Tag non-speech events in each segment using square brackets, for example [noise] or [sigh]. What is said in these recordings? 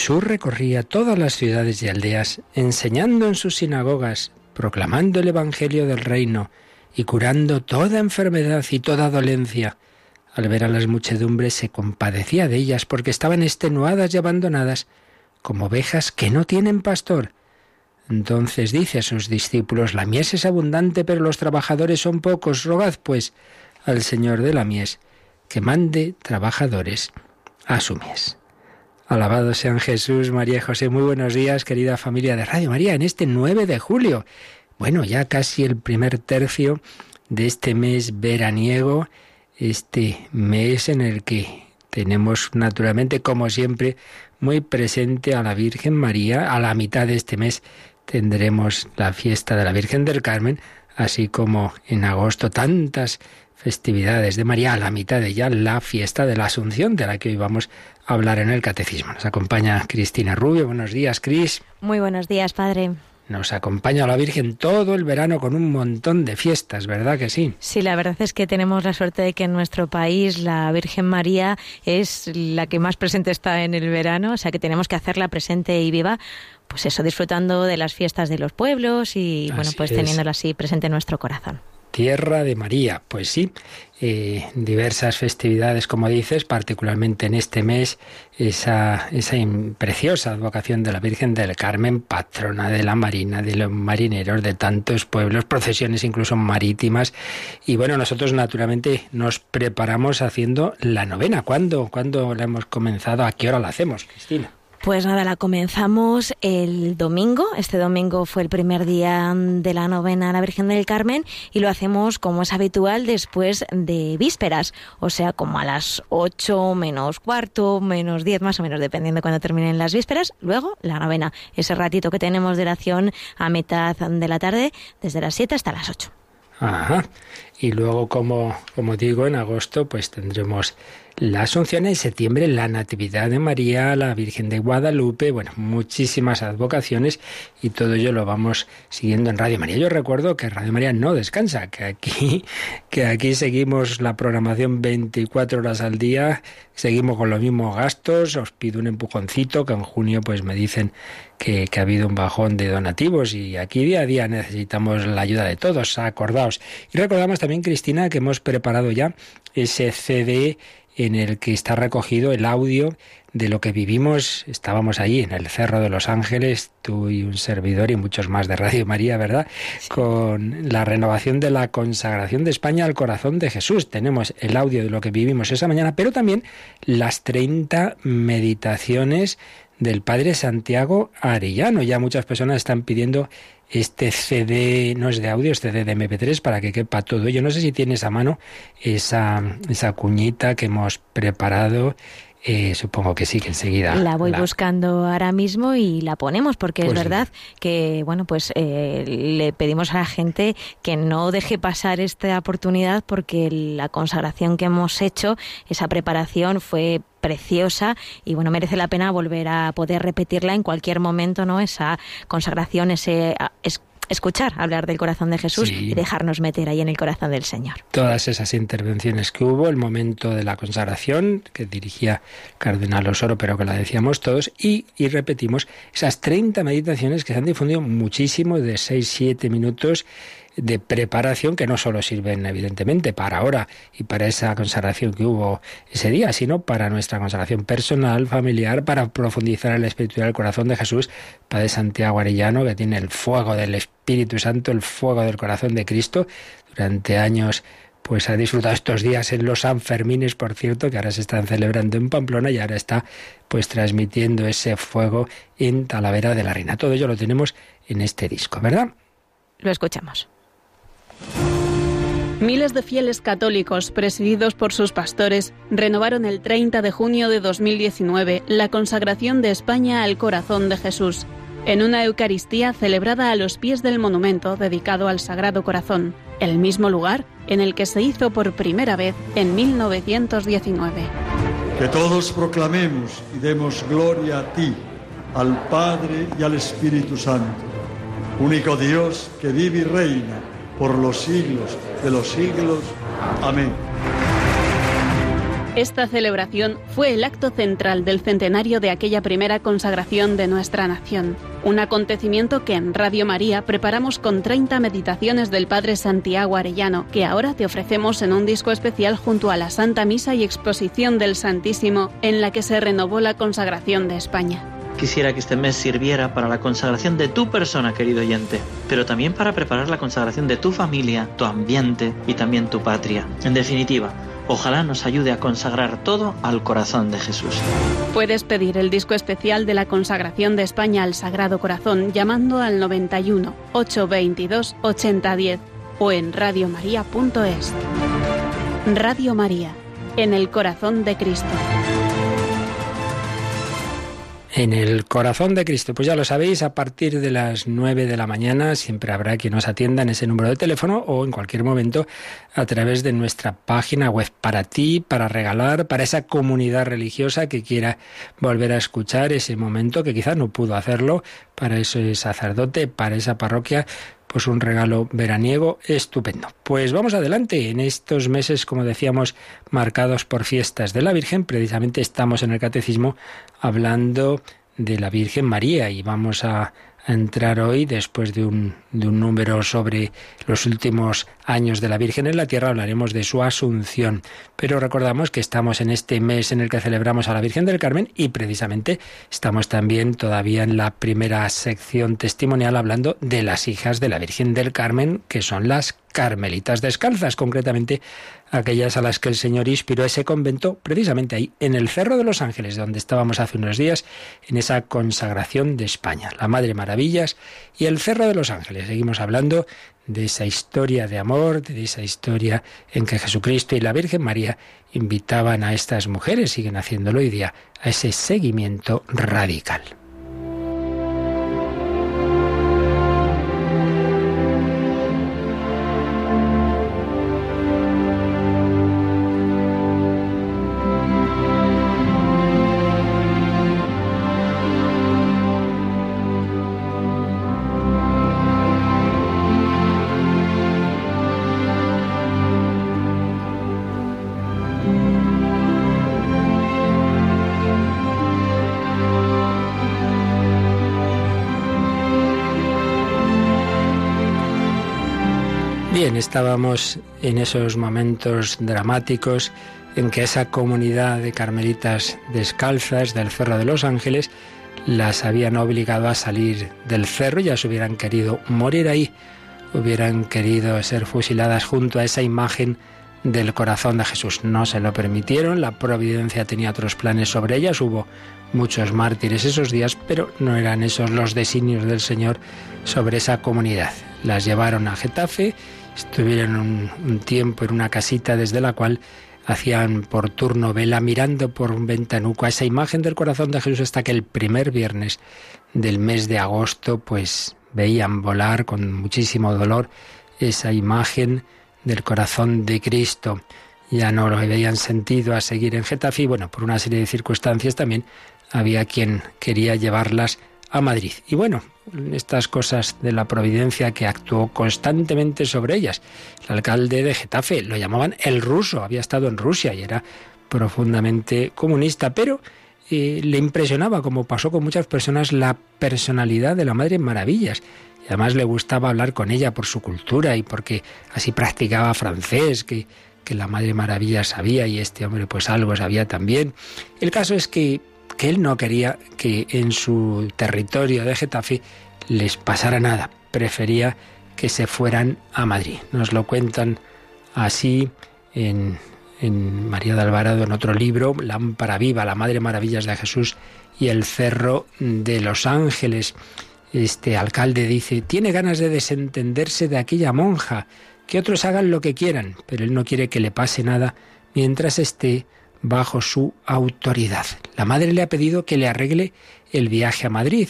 Jesús recorría todas las ciudades y aldeas, enseñando en sus sinagogas, proclamando el Evangelio del reino y curando toda enfermedad y toda dolencia. Al ver a las muchedumbres se compadecía de ellas porque estaban extenuadas y abandonadas, como ovejas que no tienen pastor. Entonces dice a sus discípulos, la mies es abundante, pero los trabajadores son pocos. Rogad, pues, al Señor de la mies, que mande trabajadores a su mies. Alabado sean Jesús, María y José. Muy buenos días, querida familia de Radio María, en este 9 de julio. Bueno, ya casi el primer tercio de este mes veraniego, este mes en el que tenemos naturalmente, como siempre, muy presente a la Virgen María. A la mitad de este mes tendremos la fiesta de la Virgen del Carmen, así como en agosto tantas festividades de María, a la mitad de ella la fiesta de la Asunción, de la que hoy vamos a hablar en el Catecismo. Nos acompaña Cristina Rubio. Buenos días, Cris. Muy buenos días, Padre. Nos acompaña la Virgen todo el verano con un montón de fiestas, ¿verdad que sí? Sí, la verdad es que tenemos la suerte de que en nuestro país la Virgen María es la que más presente está en el verano, o sea que tenemos que hacerla presente y viva pues eso, disfrutando de las fiestas de los pueblos y, bueno, pues teniéndola así presente en nuestro corazón. Tierra de María. Pues sí, eh, diversas festividades, como dices, particularmente en este mes, esa, esa preciosa advocación de la Virgen del Carmen, patrona de la Marina, de los marineros de tantos pueblos, procesiones incluso marítimas. Y bueno, nosotros naturalmente nos preparamos haciendo la novena. ¿Cuándo, ¿Cuándo la hemos comenzado? ¿A qué hora la hacemos, Cristina? Pues nada, la comenzamos el domingo. Este domingo fue el primer día de la novena a la Virgen del Carmen y lo hacemos como es habitual después de vísperas, o sea, como a las 8 menos cuarto, menos 10 más o menos, dependiendo de cuando terminen las vísperas. Luego la novena, ese ratito que tenemos de oración a mitad de la tarde, desde las 7 hasta las 8. Ajá. Y luego, como, como digo, en agosto pues tendremos la Asunción en septiembre, la Natividad de María, la Virgen de Guadalupe, bueno, muchísimas advocaciones y todo ello lo vamos siguiendo en Radio María. Yo recuerdo que Radio María no descansa, que aquí, [laughs] que aquí seguimos la programación 24 horas al día, seguimos con los mismos gastos, os pido un empujoncito, que en junio pues me dicen que, que ha habido un bajón de donativos y aquí día a día necesitamos la ayuda de todos, acordaos. Y recordamos también, Cristina, que hemos preparado ya ese CD en el que está recogido el audio de lo que vivimos. Estábamos allí en el Cerro de los Ángeles, tú y un servidor y muchos más de Radio María, ¿verdad? Con la renovación de la consagración de España al corazón de Jesús. Tenemos el audio de lo que vivimos esa mañana, pero también las 30 meditaciones del Padre Santiago Arellano. Ya muchas personas están pidiendo este CD, no es de audio, es CD de MP3 para que quepa todo. Yo no sé si tienes a mano esa, esa cuñita que hemos preparado. Eh, supongo que sí, que enseguida. La voy buscando ahora mismo y la ponemos, porque es pues verdad que, bueno, pues eh, le pedimos a la gente que no deje pasar esta oportunidad porque la consagración que hemos hecho, esa preparación fue preciosa y bueno, merece la pena volver a poder repetirla en cualquier momento, ¿no? Esa consagración, ese escuchar hablar del corazón de Jesús y dejarnos meter ahí en el corazón del Señor. Todas esas intervenciones que hubo, el momento de la consagración que dirigía Cardenal Osoro, pero que la decíamos todos, y, y repetimos esas 30 meditaciones que se han difundido muchísimo, de 6-7 minutos de preparación que no solo sirven evidentemente para ahora y para esa consagración que hubo ese día, sino para nuestra consagración personal, familiar, para profundizar en la espiritualidad del corazón de Jesús, Padre Santiago Arellano, que tiene el fuego del Espíritu Santo, el fuego del corazón de Cristo, durante años pues ha disfrutado estos días en los Sanfermines, por cierto, que ahora se están celebrando en Pamplona y ahora está pues transmitiendo ese fuego en Talavera de la Reina. Todo ello lo tenemos en este disco, ¿verdad? Lo escuchamos. Miles de fieles católicos, presididos por sus pastores, renovaron el 30 de junio de 2019 la consagración de España al corazón de Jesús, en una Eucaristía celebrada a los pies del monumento dedicado al Sagrado Corazón, el mismo lugar en el que se hizo por primera vez en 1919. Que todos proclamemos y demos gloria a ti, al Padre y al Espíritu Santo, único Dios que vive y reina por los siglos de los siglos. Amén. Esta celebración fue el acto central del centenario de aquella primera consagración de nuestra nación, un acontecimiento que en Radio María preparamos con 30 meditaciones del Padre Santiago Arellano, que ahora te ofrecemos en un disco especial junto a la Santa Misa y Exposición del Santísimo, en la que se renovó la consagración de España. Quisiera que este mes sirviera para la consagración de tu persona, querido oyente, pero también para preparar la consagración de tu familia, tu ambiente y también tu patria. En definitiva, ojalá nos ayude a consagrar todo al corazón de Jesús. Puedes pedir el disco especial de la consagración de España al Sagrado Corazón llamando al 91 822 8010 o en radiomaria.es. Radio María, en el corazón de Cristo en el corazón de Cristo. Pues ya lo sabéis, a partir de las 9 de la mañana siempre habrá quien nos atienda en ese número de teléfono o en cualquier momento a través de nuestra página web para ti, para regalar, para esa comunidad religiosa que quiera volver a escuchar ese momento que quizás no pudo hacerlo, para ese sacerdote, para esa parroquia pues un regalo veraniego estupendo. Pues vamos adelante. En estos meses, como decíamos, marcados por fiestas de la Virgen, precisamente estamos en el Catecismo hablando de la Virgen María y vamos a entrar hoy, después de un, de un número sobre los últimos años de la Virgen en la Tierra, hablaremos de su asunción. Pero recordamos que estamos en este mes en el que celebramos a la Virgen del Carmen y precisamente estamos también todavía en la primera sección testimonial hablando de las hijas de la Virgen del Carmen, que son las carmelitas descalzas, concretamente aquellas a las que el Señor inspiró ese convento, precisamente ahí, en el Cerro de los Ángeles, donde estábamos hace unos días, en esa consagración de España, la Madre Maravillas y el Cerro de los Ángeles. Seguimos hablando de esa historia de amor, de esa historia en que Jesucristo y la Virgen María invitaban a estas mujeres, siguen haciéndolo hoy día, a ese seguimiento radical. Estábamos en esos momentos dramáticos en que esa comunidad de carmelitas descalzas del Cerro de los Ángeles las habían obligado a salir del cerro, ya se hubieran querido morir ahí, hubieran querido ser fusiladas junto a esa imagen del corazón de Jesús. No se lo permitieron, la providencia tenía otros planes sobre ellas, hubo muchos mártires esos días, pero no eran esos los designios del Señor sobre esa comunidad. Las llevaron a Getafe Estuvieron un, tiempo en una casita desde la cual hacían por turno vela mirando por un ventanuco a esa imagen del corazón de Jesús hasta que el primer viernes del mes de agosto pues veían volar con muchísimo dolor esa imagen del corazón de Cristo. Ya no lo habían sentido a seguir en Getafe y bueno, por una serie de circunstancias también había quien quería llevarlas a Madrid. Y bueno, estas cosas de la providencia que actuó constantemente sobre ellas. El alcalde de Getafe lo llamaban el ruso, había estado en Rusia y era profundamente comunista, pero eh, le impresionaba, como pasó con muchas personas, la personalidad de la Madre Maravillas. Además le gustaba hablar con ella por su cultura y porque así practicaba francés, que, que la Madre Maravilla sabía y este hombre pues algo sabía también. El caso es que que él no quería que en su territorio de Getafe les pasara nada. Prefería que se fueran a Madrid. Nos lo cuentan así en, en María de Alvarado en otro libro, Lámpara Viva, la Madre Maravillas de Jesús y el Cerro de los Ángeles. Este alcalde dice, tiene ganas de desentenderse de aquella monja que otros hagan lo que quieran, pero él no quiere que le pase nada mientras esté bajo su autoridad. La madre le ha pedido que le arregle el viaje a Madrid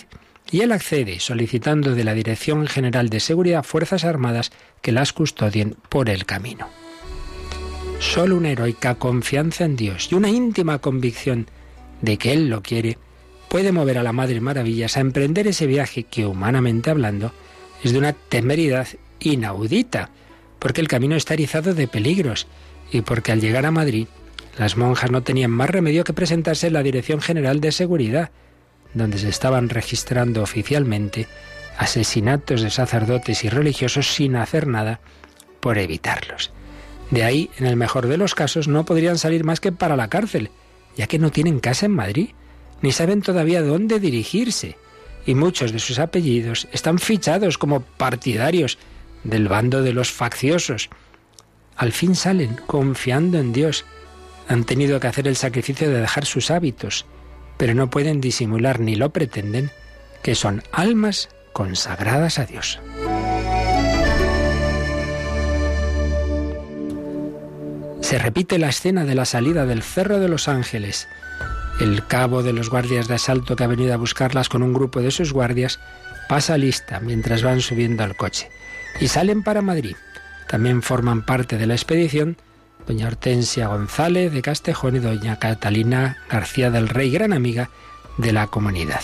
y él accede solicitando de la Dirección General de Seguridad Fuerzas Armadas que las custodien por el camino. Solo una heroica confianza en Dios y una íntima convicción de que Él lo quiere puede mover a la Madre Maravillas a emprender ese viaje que, humanamente hablando, es de una temeridad inaudita, porque el camino está erizado de peligros y porque al llegar a Madrid las monjas no tenían más remedio que presentarse en la Dirección General de Seguridad, donde se estaban registrando oficialmente asesinatos de sacerdotes y religiosos sin hacer nada por evitarlos. De ahí, en el mejor de los casos, no podrían salir más que para la cárcel, ya que no tienen casa en Madrid, ni saben todavía dónde dirigirse, y muchos de sus apellidos están fichados como partidarios del bando de los facciosos. Al fin salen confiando en Dios. Han tenido que hacer el sacrificio de dejar sus hábitos, pero no pueden disimular ni lo pretenden que son almas consagradas a Dios. Se repite la escena de la salida del Cerro de los Ángeles. El cabo de los guardias de asalto que ha venido a buscarlas con un grupo de sus guardias pasa lista mientras van subiendo al coche y salen para Madrid. También forman parte de la expedición doña Hortensia González de Castejón y doña Catalina García del Rey, gran amiga de la comunidad.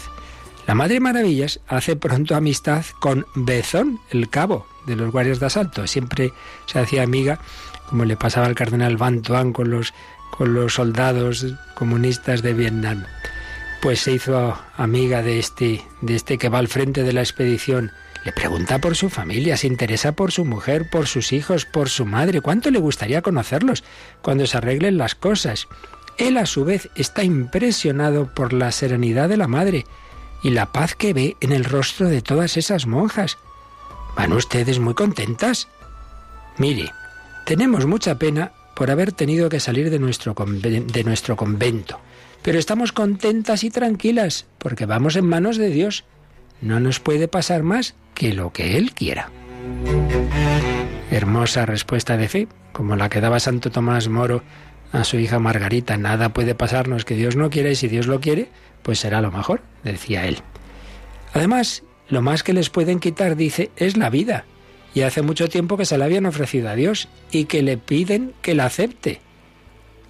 La Madre Maravillas hace pronto amistad con Bezón, el cabo de los guardias de asalto. Siempre se hacía amiga, como le pasaba al cardenal Van Tuan con los, con los soldados comunistas de Vietnam. Pues se hizo amiga de este, de este que va al frente de la expedición le pregunta por su familia, se interesa por su mujer, por sus hijos, por su madre. ¿Cuánto le gustaría conocerlos cuando se arreglen las cosas? Él a su vez está impresionado por la serenidad de la madre y la paz que ve en el rostro de todas esas monjas. ¿Van ustedes muy contentas? Mire, tenemos mucha pena por haber tenido que salir de nuestro, de nuestro convento, pero estamos contentas y tranquilas porque vamos en manos de Dios. No nos puede pasar más que lo que Él quiera. Hermosa respuesta de fe, como la que daba Santo Tomás Moro a su hija Margarita. Nada puede pasarnos que Dios no quiera y si Dios lo quiere, pues será lo mejor, decía él. Además, lo más que les pueden quitar, dice, es la vida. Y hace mucho tiempo que se la habían ofrecido a Dios y que le piden que la acepte.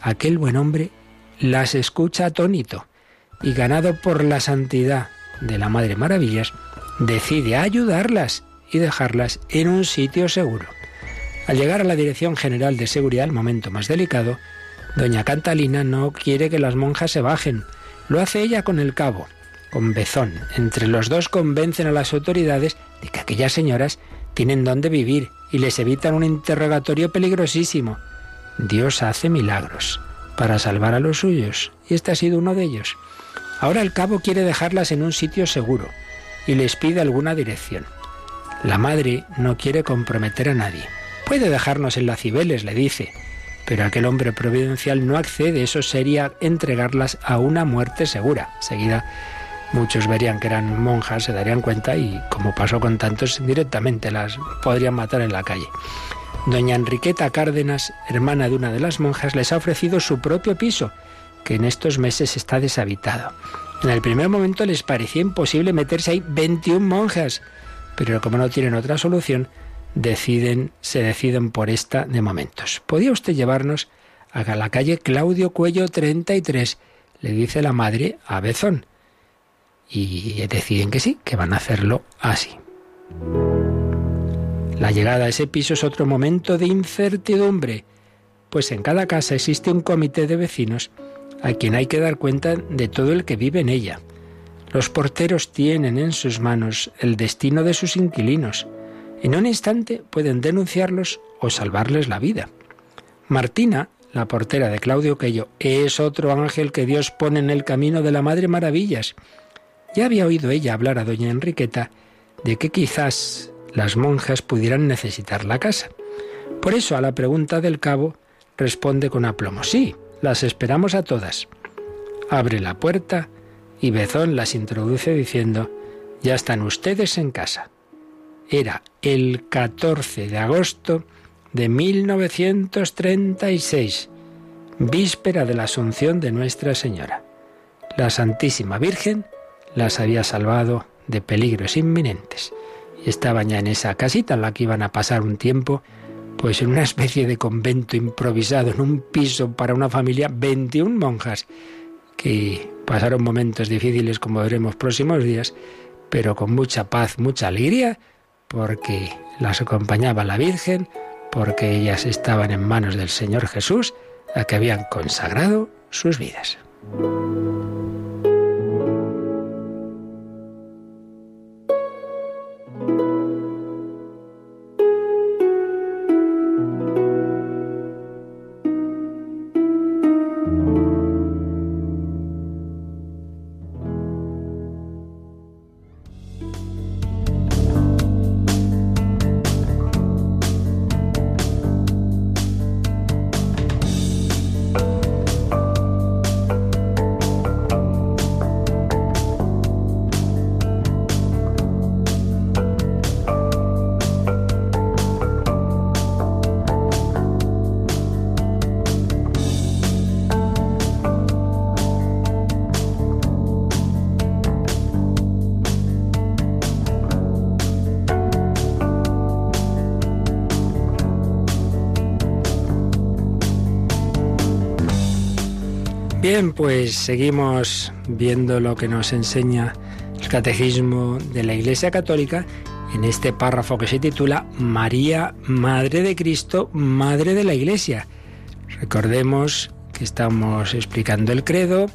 Aquel buen hombre las escucha atónito y ganado por la santidad de la Madre Maravillas, decide ayudarlas y dejarlas en un sitio seguro. Al llegar a la Dirección General de Seguridad, el momento más delicado, doña Cantalina no quiere que las monjas se bajen. Lo hace ella con el cabo, con Bezón. Entre los dos convencen a las autoridades de que aquellas señoras tienen dónde vivir y les evitan un interrogatorio peligrosísimo. Dios hace milagros para salvar a los suyos, y este ha sido uno de ellos. Ahora el cabo quiere dejarlas en un sitio seguro y les pide alguna dirección. La madre no quiere comprometer a nadie. Puede dejarnos en la Cibeles, le dice, pero aquel hombre providencial no accede, eso sería entregarlas a una muerte segura. Seguida muchos verían que eran monjas, se darían cuenta y, como pasó con tantos, directamente las podrían matar en la calle. Doña Enriqueta Cárdenas, hermana de una de las monjas, les ha ofrecido su propio piso, que en estos meses está deshabitado. En el primer momento les parecía imposible meterse ahí 21 monjas, pero como no tienen otra solución, deciden, se deciden por esta de momentos. ¿Podía usted llevarnos a la calle Claudio Cuello 33? Le dice la madre a Bezón. Y deciden que sí, que van a hacerlo así. La llegada a ese piso es otro momento de incertidumbre, pues en cada casa existe un comité de vecinos a quien hay que dar cuenta de todo el que vive en ella. Los porteros tienen en sus manos el destino de sus inquilinos. En un instante pueden denunciarlos o salvarles la vida. Martina, la portera de Claudio Quello, es otro ángel que Dios pone en el camino de la Madre Maravillas. Ya había oído ella hablar a doña Enriqueta de que quizás las monjas pudieran necesitar la casa. Por eso a la pregunta del cabo responde con aplomo, sí, las esperamos a todas. Abre la puerta y Bezón las introduce diciendo, ya están ustedes en casa. Era el 14 de agosto de 1936, víspera de la Asunción de Nuestra Señora. La Santísima Virgen las había salvado de peligros inminentes. Estaban ya en esa casita en la que iban a pasar un tiempo, pues en una especie de convento improvisado, en un piso para una familia, 21 monjas, que pasaron momentos difíciles como veremos próximos días, pero con mucha paz, mucha alegría, porque las acompañaba la Virgen, porque ellas estaban en manos del Señor Jesús, a que habían consagrado sus vidas. Bien, pues seguimos viendo lo que nos enseña el Catecismo de la Iglesia Católica en este párrafo que se titula María, Madre de Cristo, Madre de la Iglesia. Recordemos que estamos explicando el credo,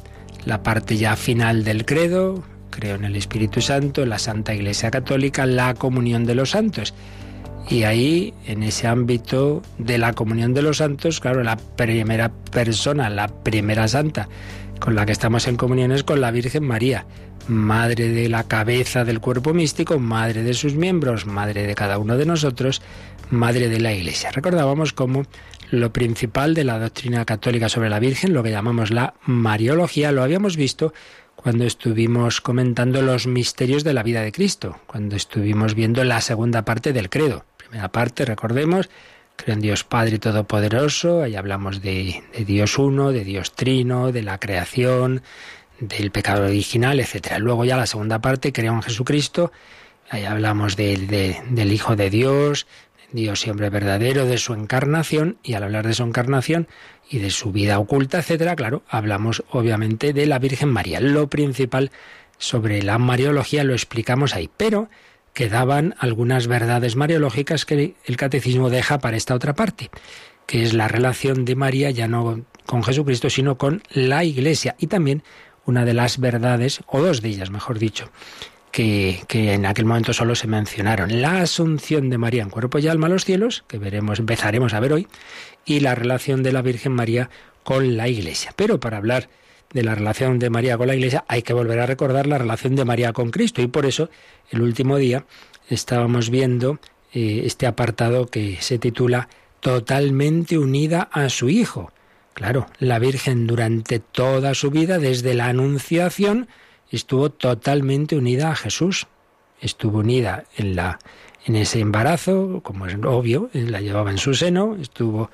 la parte ya final del credo, creo en el Espíritu Santo, la Santa Iglesia Católica, la comunión de los santos. Y ahí, en ese ámbito de la comunión de los santos, claro, la primera persona, la primera santa con la que estamos en comunión es con la Virgen María, madre de la cabeza del cuerpo místico, madre de sus miembros, madre de cada uno de nosotros, madre de la Iglesia. Recordábamos cómo lo principal de la doctrina católica sobre la Virgen, lo que llamamos la Mariología, lo habíamos visto cuando estuvimos comentando los misterios de la vida de Cristo, cuando estuvimos viendo la segunda parte del credo primera parte, recordemos, creo en Dios Padre Todopoderoso, ahí hablamos de, Dios Uno, de Dios Trino, de la creación, del pecado original, etc. Luego ya la segunda parte, creo en Jesucristo, ahí hablamos del Hijo de Dios, Dios siempre verdadero, de su encarnación, y al hablar de su encarnación y de su vida oculta, etcétera, claro, hablamos obviamente de la Virgen María. Lo principal sobre la Mariología lo explicamos ahí, pero quedaban algunas verdades mariológicas que el catecismo deja para esta otra parte, que es la relación de María ya no con Jesucristo, sino con la Iglesia. Y también una de las verdades, o dos de ellas, mejor dicho, que, en aquel momento solo se mencionaron. La asunción de María en cuerpo y alma a los cielos, que veremos, empezaremos a ver hoy, y la relación de la Virgen María con la Iglesia. Pero para hablar de la relación de María con la Iglesia, hay que volver a recordar la relación de María con Cristo. Y por eso, el último día, estábamos viendo eh, este apartado que se titula Totalmente unida a su Hijo. Claro, la Virgen durante toda su vida, desde la Anunciación, estuvo totalmente unida a Jesús. Estuvo unida en la en ese embarazo, como es obvio, la llevaba en su seno, estuvo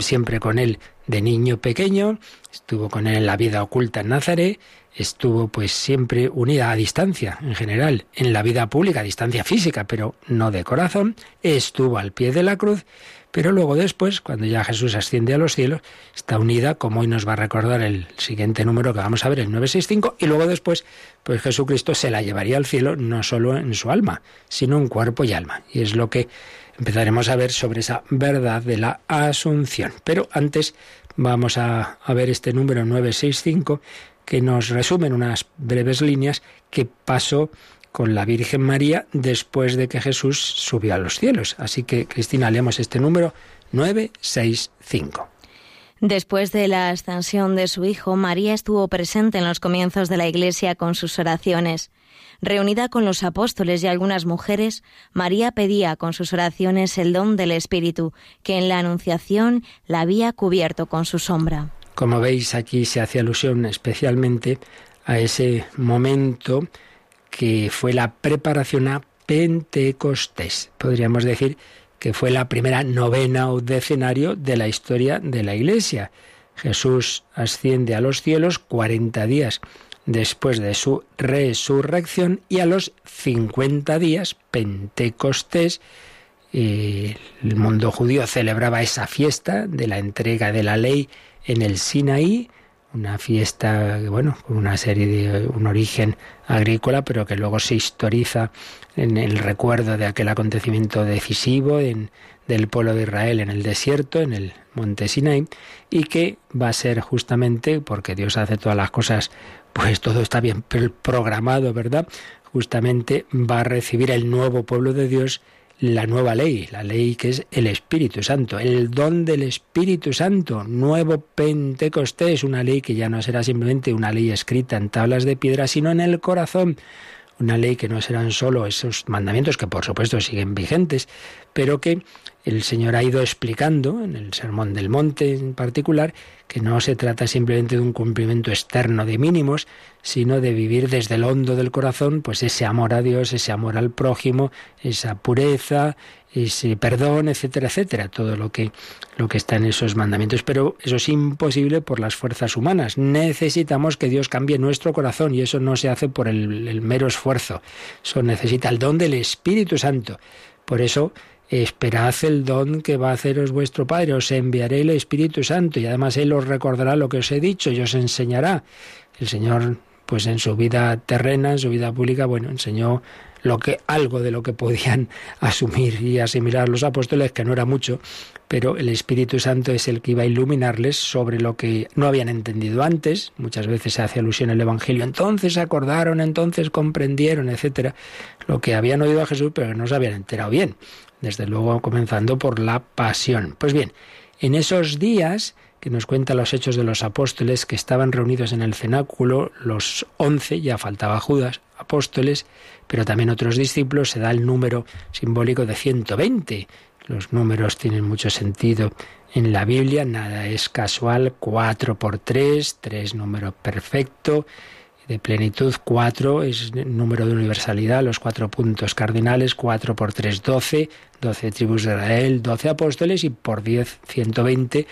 siempre con él de niño pequeño, estuvo con él en la vida oculta en Nazaret, estuvo pues siempre unida a distancia, en general, en la vida pública, a distancia física, pero no de corazón, estuvo al pie de la cruz pero luego después, cuando ya Jesús asciende a los cielos, está unida, como hoy nos va a recordar el siguiente número que vamos a ver, el 965, y luego después, pues Jesucristo se la llevaría al cielo no solo en su alma, sino en cuerpo y alma. Y es lo que empezaremos a ver sobre esa verdad de la asunción. Pero antes vamos a, ver este número 965 que nos resume en unas breves líneas qué pasó con la Virgen María después de que Jesús subió a los cielos. Así que, Cristina, leemos este número 965. Después de la ascensión de su Hijo, María estuvo presente en los comienzos de la Iglesia con sus oraciones. Reunida con los apóstoles y algunas mujeres, María pedía con sus oraciones el don del Espíritu, que en la Anunciación la había cubierto con su sombra. Como veis, aquí se hace alusión especialmente a ese momento que fue la preparación a Pentecostés. Podríamos decir que fue la primera novena o decenario de la historia de la Iglesia. Jesús asciende a los cielos 40 días después de su resurrección y a los 50 días, Pentecostés, el mundo judío celebraba esa fiesta de la entrega de la ley en el Sinaí, una fiesta, bueno, con una serie de un origen agrícola, pero que luego se historiza en el recuerdo de aquel acontecimiento decisivo en, del pueblo de Israel en el desierto, en el monte Sinaí, y que va a ser justamente, porque Dios hace todas las cosas, pues todo está bien programado, ¿verdad? Justamente va a recibir el nuevo pueblo de Dios la nueva ley, la ley que es el Espíritu Santo, el don del Espíritu Santo, nuevo Pentecostés, una ley que ya no será simplemente una ley escrita en tablas de piedra, sino en el corazón, una ley que no serán solo esos mandamientos que por supuesto siguen vigentes, pero que el Señor ha ido explicando en el Sermón del Monte en particular que no se trata simplemente de un cumplimiento externo de mínimos, sino de vivir desde el hondo del corazón, pues ese amor a Dios, ese amor al prójimo, esa pureza, ese perdón, etcétera, etcétera, todo lo que lo que está en esos mandamientos, pero eso es imposible por las fuerzas humanas. Necesitamos que Dios cambie nuestro corazón y eso no se hace por el, el mero esfuerzo. Eso necesita el don del Espíritu Santo. Por eso Esperad el don que va a haceros vuestro Padre, os enviaré el Espíritu Santo y además Él os recordará lo que os he dicho y os enseñará. El Señor, pues en su vida terrena, en su vida pública, bueno, enseñó lo que algo de lo que podían [laughs] asumir y asimilar los apóstoles, que no era mucho, pero el Espíritu Santo es el que iba a iluminarles sobre lo que no habían entendido antes. Muchas veces se hace alusión al Evangelio. Entonces acordaron, entonces comprendieron, etcétera, lo que habían oído a Jesús, pero no se habían enterado bien desde luego comenzando por la pasión. Pues bien, en esos días que nos cuenta los hechos de los apóstoles que estaban reunidos en el cenáculo, los once, ya faltaba Judas, apóstoles, pero también otros discípulos, se da el número simbólico de 120. Los números tienen mucho sentido en la Biblia, nada es casual, cuatro por tres, tres número perfecto, de plenitud, cuatro es número de universalidad, los cuatro puntos cardinales, cuatro por tres, doce, doce tribus de Israel, doce apóstoles y por diez, ciento veinte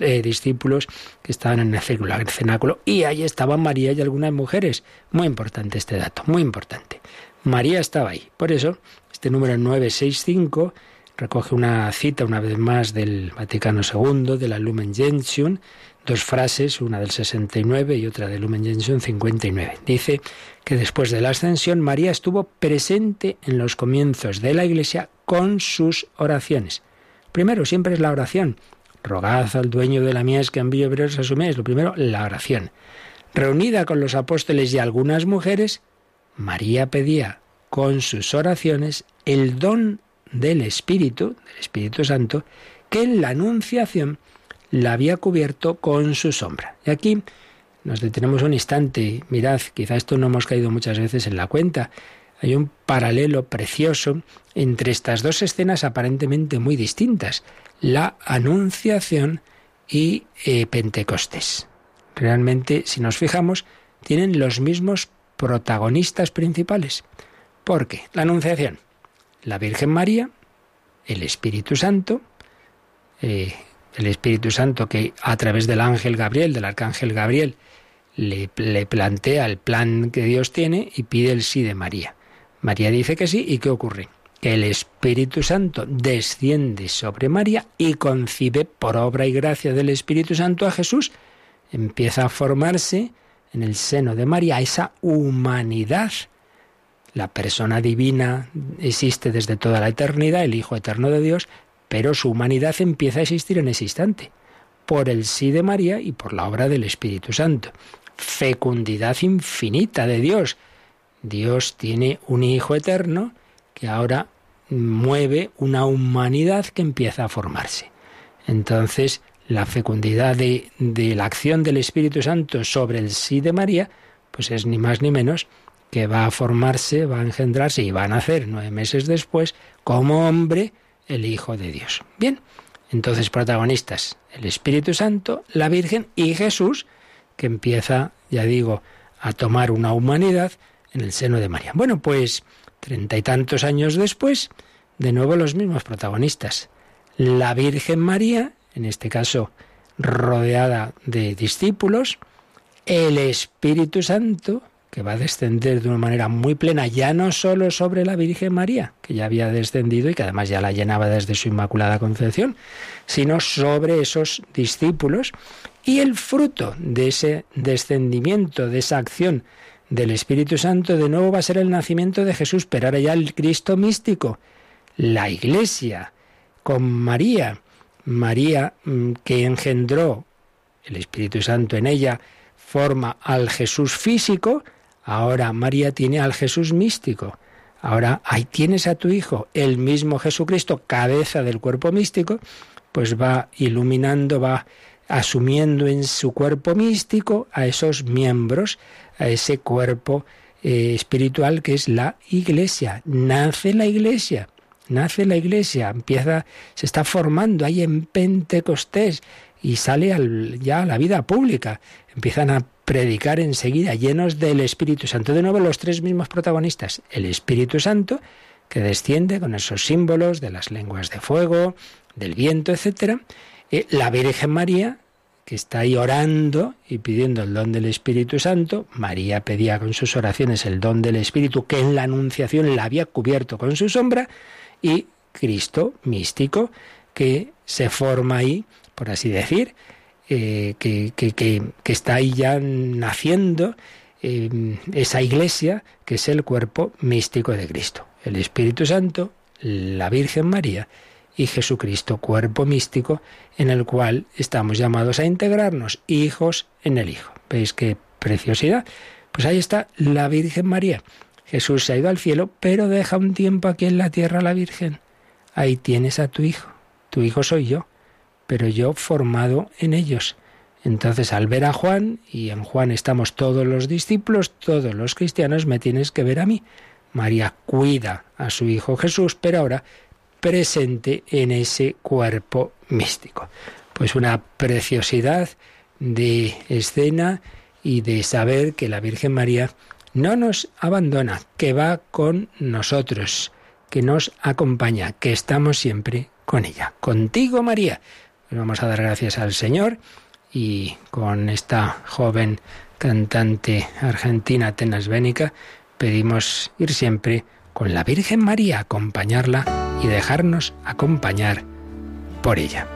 eh, discípulos que estaban en el cenáculo. Y ahí estaban María y algunas mujeres. Muy importante este dato, muy importante. María estaba ahí. Por eso, este número 965 recoge una cita una vez más del Vaticano II, de la Lumen Gentium, dos frases, una del 69 y otra del Lumen Gentium 59. Dice que después de la ascensión María estuvo presente en los comienzos de la Iglesia con sus oraciones. Primero, siempre es la oración. Rogad al dueño de la mies que envíe obreros a su mies. Lo primero, la oración. Reunida con los apóstoles y algunas mujeres, María pedía con sus oraciones el don del Espíritu, del Espíritu Santo, que en la Anunciación la había cubierto con su sombra. Y aquí nos detenemos un instante. Mirad, quizá esto no hemos caído muchas veces en la cuenta. Hay un paralelo precioso entre estas dos escenas aparentemente muy distintas, la Anunciación y eh, Pentecostés. Realmente, si nos fijamos, tienen los mismos protagonistas principales. ¿Por qué? La Anunciación, la Virgen María, el Espíritu Santo, eh, el Espíritu Santo que a través del ángel Gabriel, del arcángel Gabriel, le, plantea el plan que Dios tiene y pide el sí de María. María dice que sí y ¿qué ocurre? Que el Espíritu Santo desciende sobre María y concibe por obra y gracia del Espíritu Santo a Jesús. Empieza a formarse en el seno de María esa humanidad. La persona divina existe desde toda la eternidad, el Hijo eterno de Dios, pero su humanidad empieza a existir en ese instante, por el sí de María y por la obra del Espíritu Santo. Fecundidad infinita de Dios. Dios tiene un Hijo eterno que ahora mueve una humanidad que empieza a formarse. Entonces, la fecundidad de, la acción del Espíritu Santo sobre el sí de María, pues es ni más ni menos que va a formarse, va a engendrarse y va a nacer nueve meses después como hombre el Hijo de Dios. Bien, entonces protagonistas, el Espíritu Santo, la Virgen y Jesús, que empieza, ya digo, a tomar una humanidad en el seno de María. Bueno, pues treinta y tantos años después, de nuevo los mismos protagonistas. La Virgen María, en este caso rodeada de discípulos, el Espíritu Santo, que va a descender de una manera muy plena, ya no solo sobre la Virgen María, que ya había descendido y que además ya la llenaba desde su Inmaculada Concepción, sino sobre esos discípulos y el fruto de ese descendimiento, de esa acción del Espíritu Santo, de nuevo va a ser el nacimiento de Jesús, pero ahora ya el Cristo místico, la Iglesia, con María, María mm, que engendró el Espíritu Santo en ella, forma al Jesús físico, ahora María tiene al Jesús místico. Ahora ahí tienes a tu Hijo, el mismo Jesucristo, cabeza del cuerpo místico, pues va iluminando, va asumiendo en su cuerpo místico a esos miembros, a ese cuerpo eh, espiritual que es la iglesia. Nace la iglesia, nace la iglesia, empieza, se está formando ahí en Pentecostés y sale al, ya a la vida pública. Empiezan a predicar enseguida, llenos del Espíritu Santo. De nuevo, los tres mismos protagonistas. El Espíritu Santo, que desciende con esos símbolos de las lenguas de fuego, del viento, etc. Eh, la Virgen María, que está ahí orando y pidiendo el don del Espíritu Santo. María pedía con sus oraciones el don del Espíritu que en la Anunciación la había cubierto con su sombra. Y Cristo místico, que se forma ahí, por así decir, eh, que, está ahí ya naciendo eh, esa iglesia que es el cuerpo místico de Cristo. El Espíritu Santo, la Virgen María y Jesucristo, cuerpo místico en el cual estamos llamados a integrarnos, hijos en el Hijo. ¿Veis qué preciosidad? Pues ahí está la Virgen María. Jesús se ha ido al cielo, pero deja un tiempo aquí en la tierra la Virgen. Ahí tienes a tu Hijo. Tu Hijo soy yo pero yo formado en ellos. Entonces, al ver a Juan, y en Juan estamos todos los discípulos, todos los cristianos, me tienes que ver a mí. María cuida a su Hijo Jesús, pero ahora presente en ese cuerpo místico. Pues una preciosidad de escena y de saber que la Virgen María no nos abandona, que va con nosotros, que nos acompaña, que estamos siempre con ella. Contigo, María vamos a dar gracias al Señor y con esta joven cantante argentina tenasbénica pedimos ir siempre con la Virgen María, acompañarla y dejarnos acompañar por ella.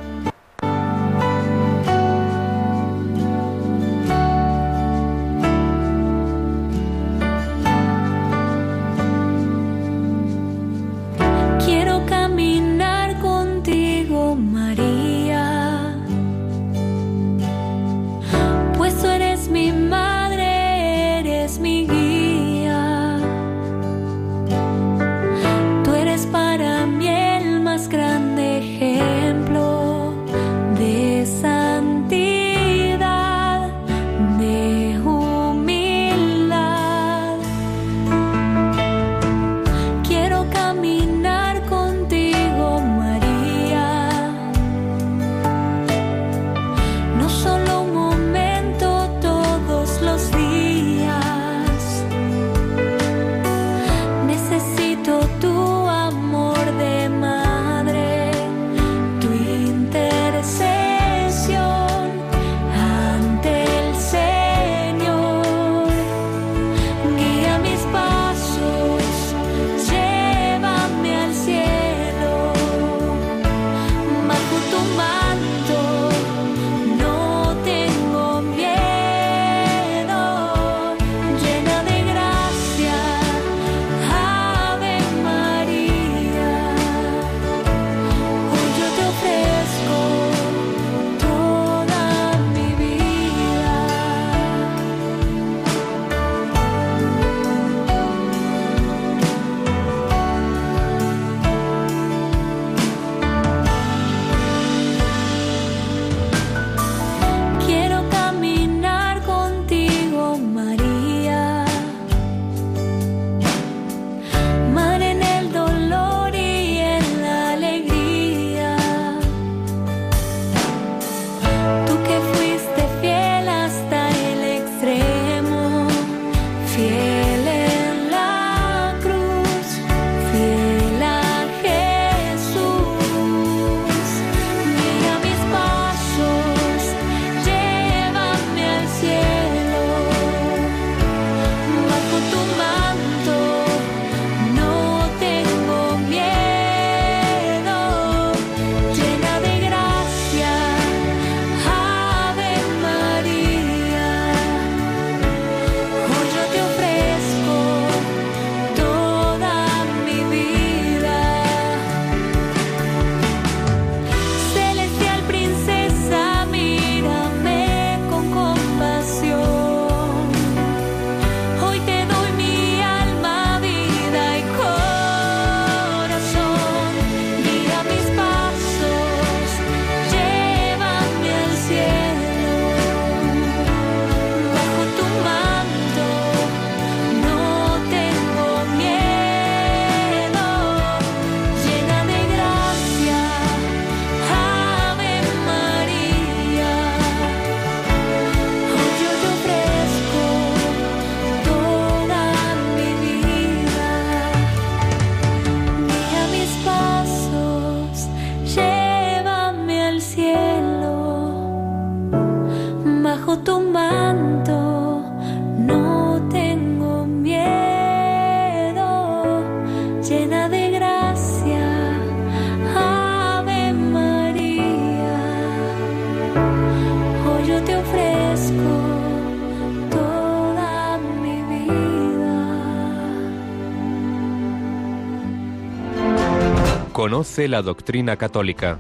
Conoce la doctrina católica.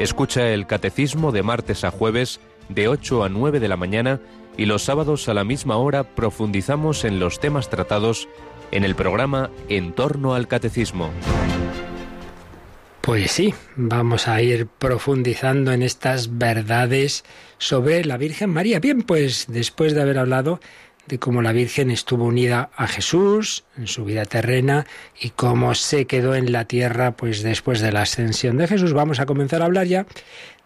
Escucha el catecismo de martes a jueves de 8 a 9 de la mañana y los sábados a la misma hora profundizamos en los temas tratados en el programa En torno al catecismo. Pues sí, vamos a ir profundizando en estas verdades sobre la Virgen María. Bien, pues después de haber hablado de cómo la Virgen estuvo unida a Jesús en su vida terrena y cómo se quedó en la tierra pues después de la ascensión de Jesús, vamos a comenzar a hablar ya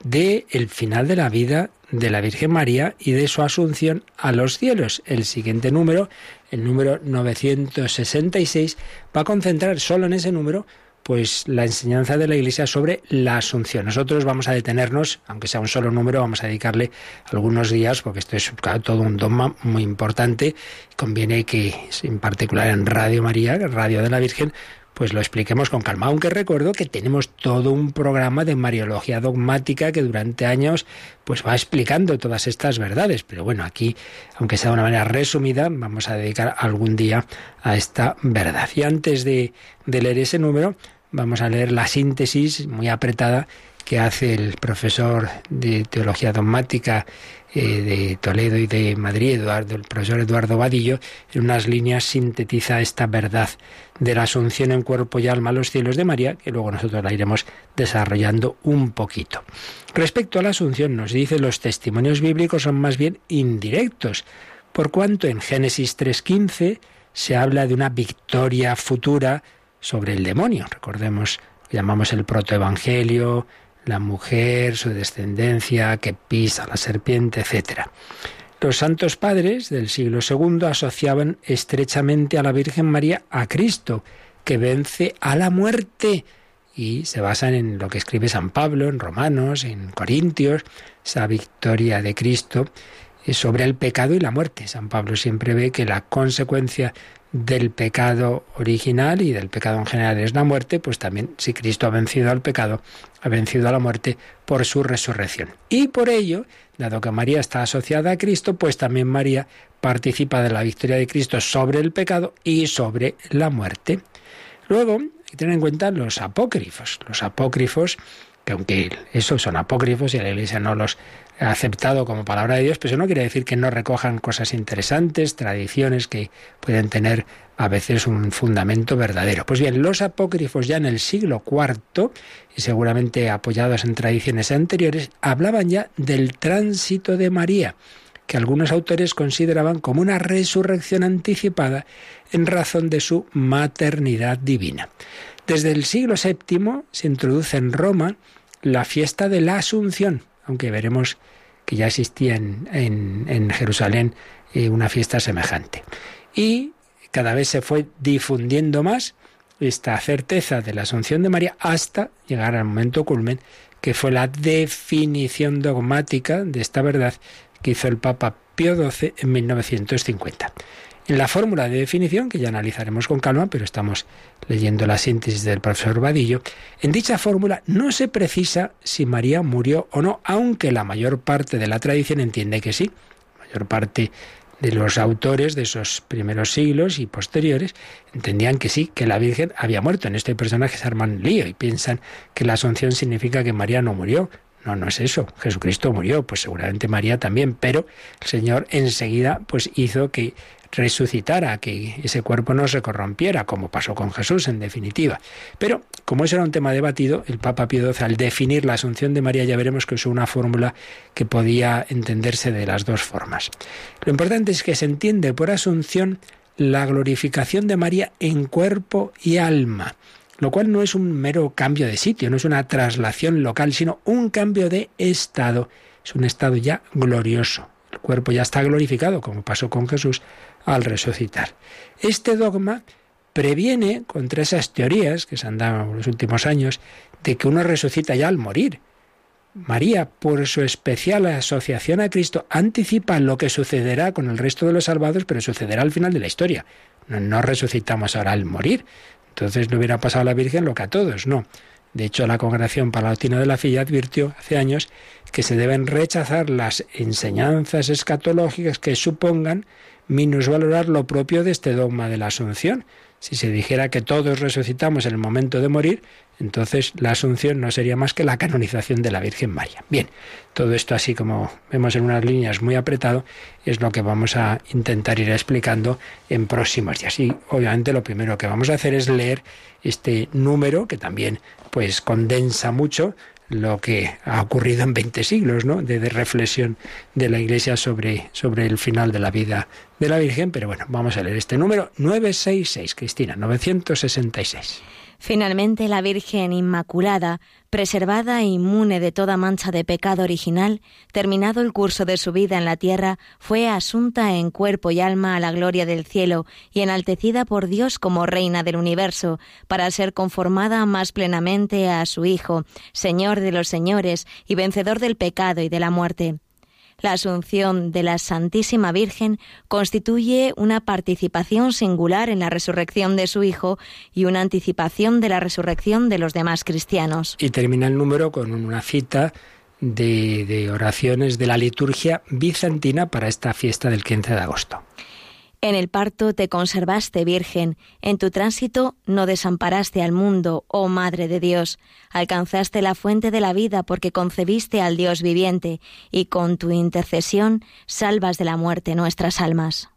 de el final de la vida de la Virgen María y de su asunción a los cielos. El siguiente número, el número 966, va a concentrar solo en ese número pues la enseñanza de la Iglesia sobre la Asunción. Nosotros vamos a detenernos, aunque sea un solo número, vamos a dedicarle algunos días, porque esto es todo un dogma muy importante. Conviene que, en particular en Radio María, Radio de la Virgen, pues lo expliquemos con calma. Aunque recuerdo que tenemos todo un programa de Mariología dogmática que durante años pues va explicando todas estas verdades. Pero bueno, aquí, aunque sea de una manera resumida, vamos a dedicar algún día a esta verdad. Y antes de, de leer ese número, vamos a leer la síntesis muy apretada que hace el profesor de teología dogmática eh, de Toledo y de Madrid, Eduardo, el profesor Eduardo Vadillo, en unas líneas sintetiza esta verdad de la asunción en cuerpo y alma a los cielos de María, que luego nosotros la iremos desarrollando un poquito. Respecto a la asunción, nos dice los testimonios bíblicos son más bien indirectos, por cuanto en Génesis 3.15 se habla de una victoria futura sobre el demonio. Recordemos, llamamos el protoevangelio, la mujer, su descendencia, que pisa la serpiente, etc. Los santos padres del siglo II asociaban estrechamente a la Virgen María a Cristo, que vence a la muerte, y se basan en lo que escribe San Pablo, en Romanos, en Corintios, esa victoria de Cristo sobre el pecado y la muerte. San Pablo siempre ve que la consecuencia del pecado original y del pecado en general es la muerte, pues también si Cristo ha vencido al pecado, ha vencido a la muerte por su resurrección. Y por ello, dado que María está asociada a Cristo, pues también María participa de la victoria de Cristo sobre el pecado y sobre la muerte. Luego, hay que tener en cuenta los apócrifos. Los apócrifos, que aunque esos son apócrifos y la Iglesia no los aceptado como palabra de Dios, pero eso no quiere decir que no recojan cosas interesantes, tradiciones que pueden tener a veces un fundamento verdadero. Pues bien, los apócrifos ya en el siglo IV, y seguramente apoyados en tradiciones anteriores, hablaban ya del tránsito de María, que algunos autores consideraban como una resurrección anticipada en razón de su maternidad divina. Desde el siglo VII se introduce en Roma la fiesta de la Asunción, aunque veremos que ya existía en, Jerusalén eh, una fiesta semejante. Y cada vez se fue difundiendo más esta certeza de la Asunción de María hasta llegar al momento culmen, que fue la definición dogmática de esta verdad que hizo el Papa Pío XII en 1950. En la fórmula de definición, que ya analizaremos con calma, pero estamos leyendo la síntesis del profesor Vadillo, en dicha fórmula no se precisa si María murió o no, aunque la mayor parte de la tradición entiende que sí. La mayor parte de los autores de esos primeros siglos y posteriores entendían que sí, que la Virgen había muerto. En este personaje se arman lío y piensan que la asunción significa que María no murió. No, no es eso. Jesucristo murió, pues seguramente María también, pero el Señor enseguida pues hizo que resucitara, que ese cuerpo no se corrompiera, como pasó con Jesús en definitiva. Pero como eso era un tema debatido, el Papa Pío XII al definir la asunción de María ya veremos que usó una fórmula que podía entenderse de las dos formas. Lo importante es que se entiende por asunción la glorificación de María en cuerpo y alma lo cual no es un mero cambio de sitio, no es una traslación local, sino un cambio de estado. Es un estado ya glorioso. El cuerpo ya está glorificado, como pasó con Jesús al resucitar. Este dogma previene contra esas teorías que se han dado en los últimos años de que uno resucita ya al morir. María, por su especial asociación a Cristo, anticipa lo que sucederá con el resto de los salvados, pero sucederá al final de la historia. No, resucitamos ahora al morir. Entonces no hubiera pasado a la Virgen lo que a todos, no. De hecho, la Congregación Palatina de la Filla advirtió hace años que se deben rechazar las enseñanzas escatológicas que supongan minusvalorar lo propio de este dogma de la Asunción. Si se dijera que todos resucitamos en el momento de morir, entonces la asunción no sería más que la canonización de la Virgen María. Bien, todo esto así como vemos en unas líneas muy apretado es lo que vamos a intentar ir explicando en próximos días. Y obviamente lo primero que vamos a hacer es leer este número que también pues condensa mucho lo que ha ocurrido en 20 siglos, ¿no? De, de, reflexión de la Iglesia sobre, sobre el final de la vida de la Virgen. Pero bueno, vamos a leer este número 966, Cristina, 966. Finalmente, la Virgen Inmaculada, preservada e inmune de toda mancha de pecado original, terminado el curso de su vida en la tierra, fue asunta en cuerpo y alma a la gloria del cielo y enaltecida por Dios como Reina del universo, para ser conformada más plenamente a su Hijo, Señor de los señores y vencedor del pecado y de la muerte. La asunción de la Santísima Virgen constituye una participación singular en la resurrección de su Hijo y una anticipación de la resurrección de los demás cristianos. Y termina el número con una cita de, de oraciones de la liturgia bizantina para esta fiesta del 15 de agosto. En el parto te conservaste virgen, en tu tránsito no desamparaste al mundo, oh Madre de Dios, alcanzaste la fuente de la vida porque concebiste al Dios viviente, y con tu intercesión salvas de la muerte nuestras almas.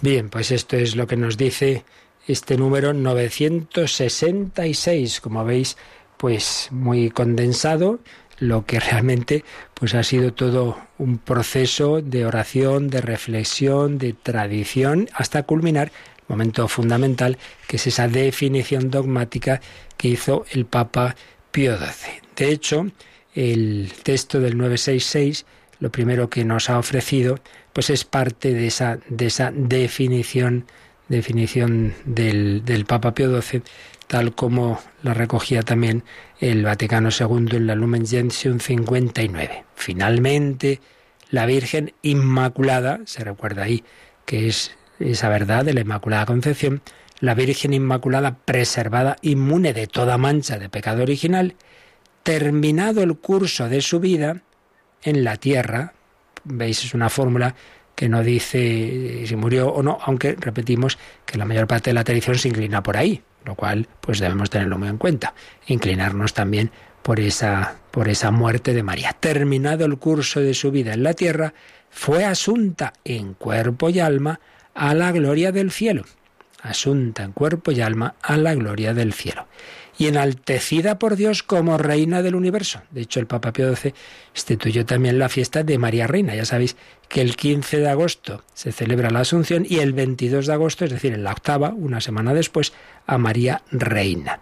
Bien, pues esto es lo que nos dice este número 966, como veis, pues muy condensado, lo que realmente pues ha sido todo un proceso de oración, de reflexión, de tradición, hasta culminar el momento fundamental, que es esa definición dogmática que hizo el Papa Pío XII. De hecho, el texto del 966, lo primero que nos ha ofrecido, pues es parte de esa, de esa definición, definición del, del Papa Pío XII, tal como la recogía también el Vaticano II en la Lumen Gentium 59. Finalmente, la Virgen Inmaculada, se recuerda ahí que es esa verdad de la Inmaculada Concepción, la Virgen Inmaculada preservada, inmune de toda mancha de pecado original, terminado el curso de su vida en la tierra, veis, es una fórmula que no dice si murió o no, aunque repetimos que la mayor parte de la tradición se inclina por ahí, lo cual pues debemos tenerlo muy en cuenta, inclinarnos también por esa por esa muerte de María. Terminado el curso de su vida en la tierra, fue asunta en cuerpo y alma a la gloria del cielo. Asunta en cuerpo y alma a la gloria del cielo y enaltecida por Dios como reina del universo. De hecho, el Papa Pío XII instituyó también la fiesta de María Reina. Ya sabéis que el 15 de agosto se celebra la Asunción y el 22 de agosto, es decir, en la octava, una semana después, a María Reina.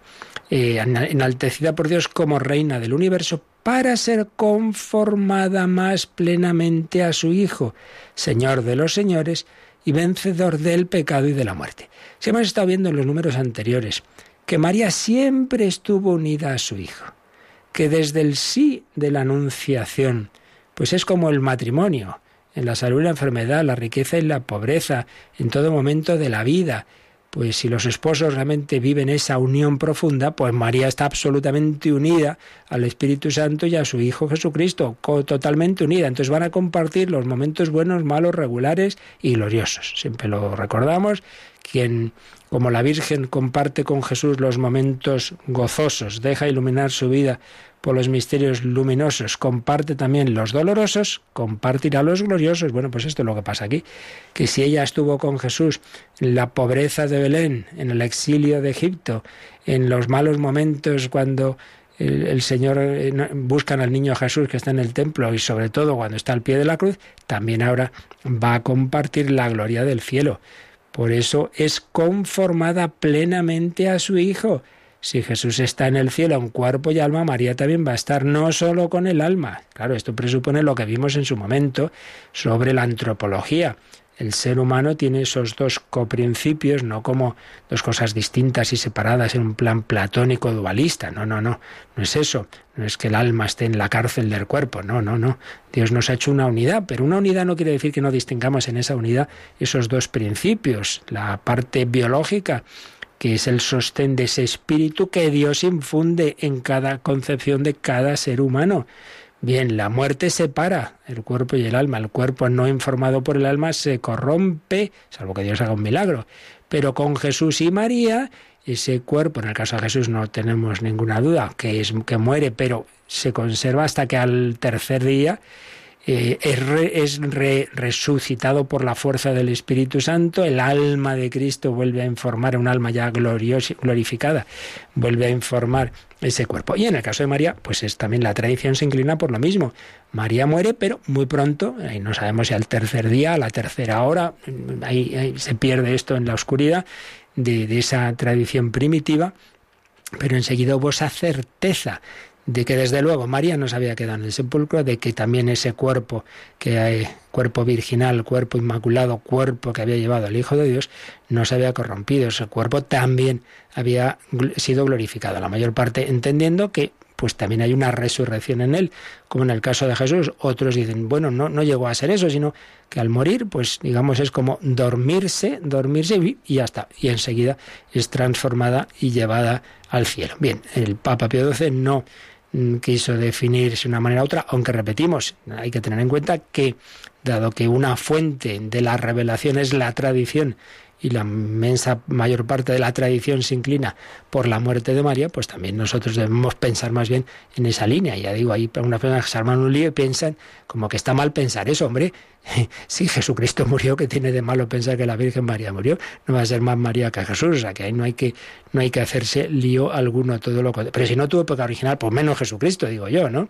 Eh, enaltecida por Dios como reina del universo para ser conformada más plenamente a su Hijo, Señor de los señores y vencedor del pecado y de la muerte. Si hemos estado viendo en los números anteriores que María siempre estuvo unida a su Hijo, que desde el sí de la Anunciación, pues es como el matrimonio, en la salud la enfermedad, la riqueza y la pobreza, en todo momento de la vida. Pues si los esposos realmente viven esa unión profunda, pues María está absolutamente unida al Espíritu Santo y a su Hijo Jesucristo, totalmente unida. Entonces van a compartir los momentos buenos, malos, regulares y gloriosos. Siempre lo recordamos, quien como la Virgen comparte con Jesús los momentos gozosos, deja iluminar su vida por los misterios luminosos, comparte también los dolorosos, compartirá los gloriosos. Bueno, pues esto es lo que pasa aquí, que si ella estuvo con Jesús en la pobreza de Belén, en el exilio de Egipto, en los malos momentos cuando el, Señor eh, buscan al niño Jesús que está en el templo y sobre todo cuando está al pie de la cruz, también ahora va a compartir la gloria del cielo. Por eso es conformada plenamente a su Hijo. Si Jesús está en el cielo en cuerpo y alma, María también va a estar no solo con el alma. Claro, esto presupone lo que vimos en su momento sobre la antropología. El ser humano tiene esos dos coprincipios, no como dos cosas distintas y separadas en un plan platónico dualista. No, no, no. No es eso. No es que el alma esté en la cárcel del cuerpo. No, no, no. Dios nos ha hecho una unidad, pero una unidad no quiere decir que no distingamos en esa unidad esos dos principios. La parte biológica que es el sostén de ese espíritu que Dios infunde en cada concepción de cada ser humano. Bien, la muerte separa el cuerpo y el alma. El cuerpo no informado por el alma se corrompe, salvo que Dios haga un milagro. Pero con Jesús y María, ese cuerpo, en el caso de Jesús no tenemos ninguna duda, que es que muere, pero se conserva hasta que al tercer día eh, es, resucitado por la fuerza del Espíritu Santo, el alma de Cristo vuelve a informar, un alma ya gloriosa, glorificada, vuelve a informar ese cuerpo. Y en el caso de María, pues es también la tradición se inclina por lo mismo. María muere, pero muy pronto, no sabemos si al tercer día, a la tercera hora, ahí, se pierde esto en la oscuridad de, de esa tradición primitiva, pero enseguida hubo esa certeza de que desde luego María no se había quedado en el sepulcro, de que también ese cuerpo, que hay, cuerpo virginal, cuerpo inmaculado, cuerpo que había llevado el Hijo de Dios, no se había corrompido, ese cuerpo también había sido glorificado, la mayor parte entendiendo que pues también hay una resurrección en él, como en el caso de Jesús. Otros dicen, bueno, no, no llegó a ser eso, sino que al morir, pues digamos, es como dormirse, dormirse y ya está. Y enseguida es transformada y llevada al cielo. Bien, el Papa Pío XII no quiso definirse de una manera u otra, aunque repetimos, hay que tener en cuenta que, dado que una fuente de la revelación es la tradición y la inmensa mayor parte de la tradición se inclina por la muerte de María, pues también nosotros debemos pensar más bien en esa línea. Ya digo, hay una persona que se arman un lío y piensan como que está mal pensar eso, hombre. [laughs] Si Jesucristo murió, ¿qué tiene de malo pensar que la Virgen María murió? No va a ser más María que Jesús, o sea que ahí no hay que, no hay que hacerse lío alguno, todo lo Pero si no tuvo pecado original, pues menos Jesucristo, digo yo, ¿no?